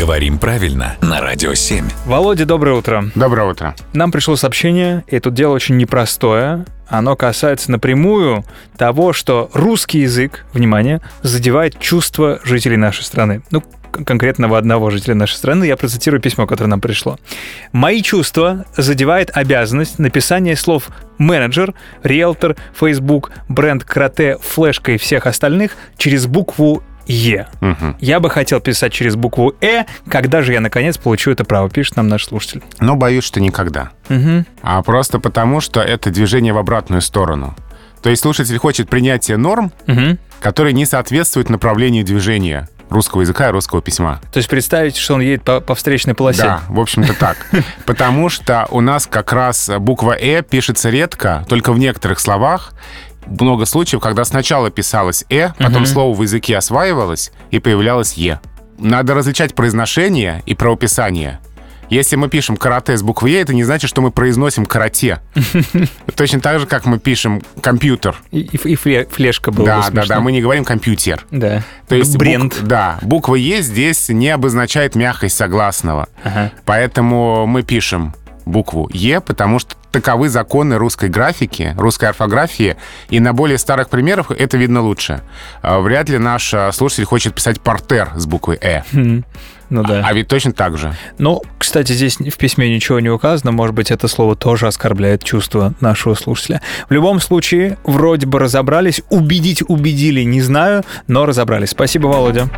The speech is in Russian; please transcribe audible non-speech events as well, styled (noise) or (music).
Говорим правильно на Радио 7. Володя, доброе утро. Доброе утро. Нам пришло сообщение, и тут дело очень непростое. Оно касается напрямую того, что русский язык, внимание, задевает чувства жителей нашей страны. Ну, конкретного одного жителя нашей страны. Я процитирую письмо, которое нам пришло. «Мои чувства задевает обязанность написания слов менеджер, риэлтор, Facebook, бренд Кроте, флешка и всех остальных через букву Е. Мгм. Я бы хотел писать через букву Э. Когда же я, наконец, получу это право? Пишет нам наш слушатель. Но боюсь, что никогда. Мгм. А просто потому, что это движение в обратную сторону. То есть слушатель хочет принятия норм, Мгм. которые не соответствуют направлению движения русского языка и русского письма. То есть представить, что он едет по, по встречной полосе. Да, в общем-то так. (laughs) Потому что у нас как раз буква «э» пишется редко, только в некоторых словах. Много случаев, когда сначала писалось «э», потом слово в языке осваивалось и появлялось «е». Надо различать произношение и правописание. Если мы пишем «карате» с буквы «е», это не значит, что мы произносим «карате». (laughs) Точно так же, как мы пишем «компьютер». И, и, и фле- флешка была бы Да, да, да, мы не говорим «компьютер». Да. То есть бренд. бук- да, буква Е здесь не обозначает мягкость согласного. Ага. Поэтому мы пишем букву Е, потому что таковы законы русской графики, русской орфографии, и на более старых примерах это видно лучше. А, Вряд ли наш а, слушатель хочет писать портер с буквой Э. Ну да. А ведь точно так же. Ну, кстати, здесь в письме ничего не указано. Может быть, это слово тоже оскорбляет чувства нашего слушателя. В любом случае, вроде бы разобрались. Убедить убедили, не знаю, но разобрались. Спасибо, Володя.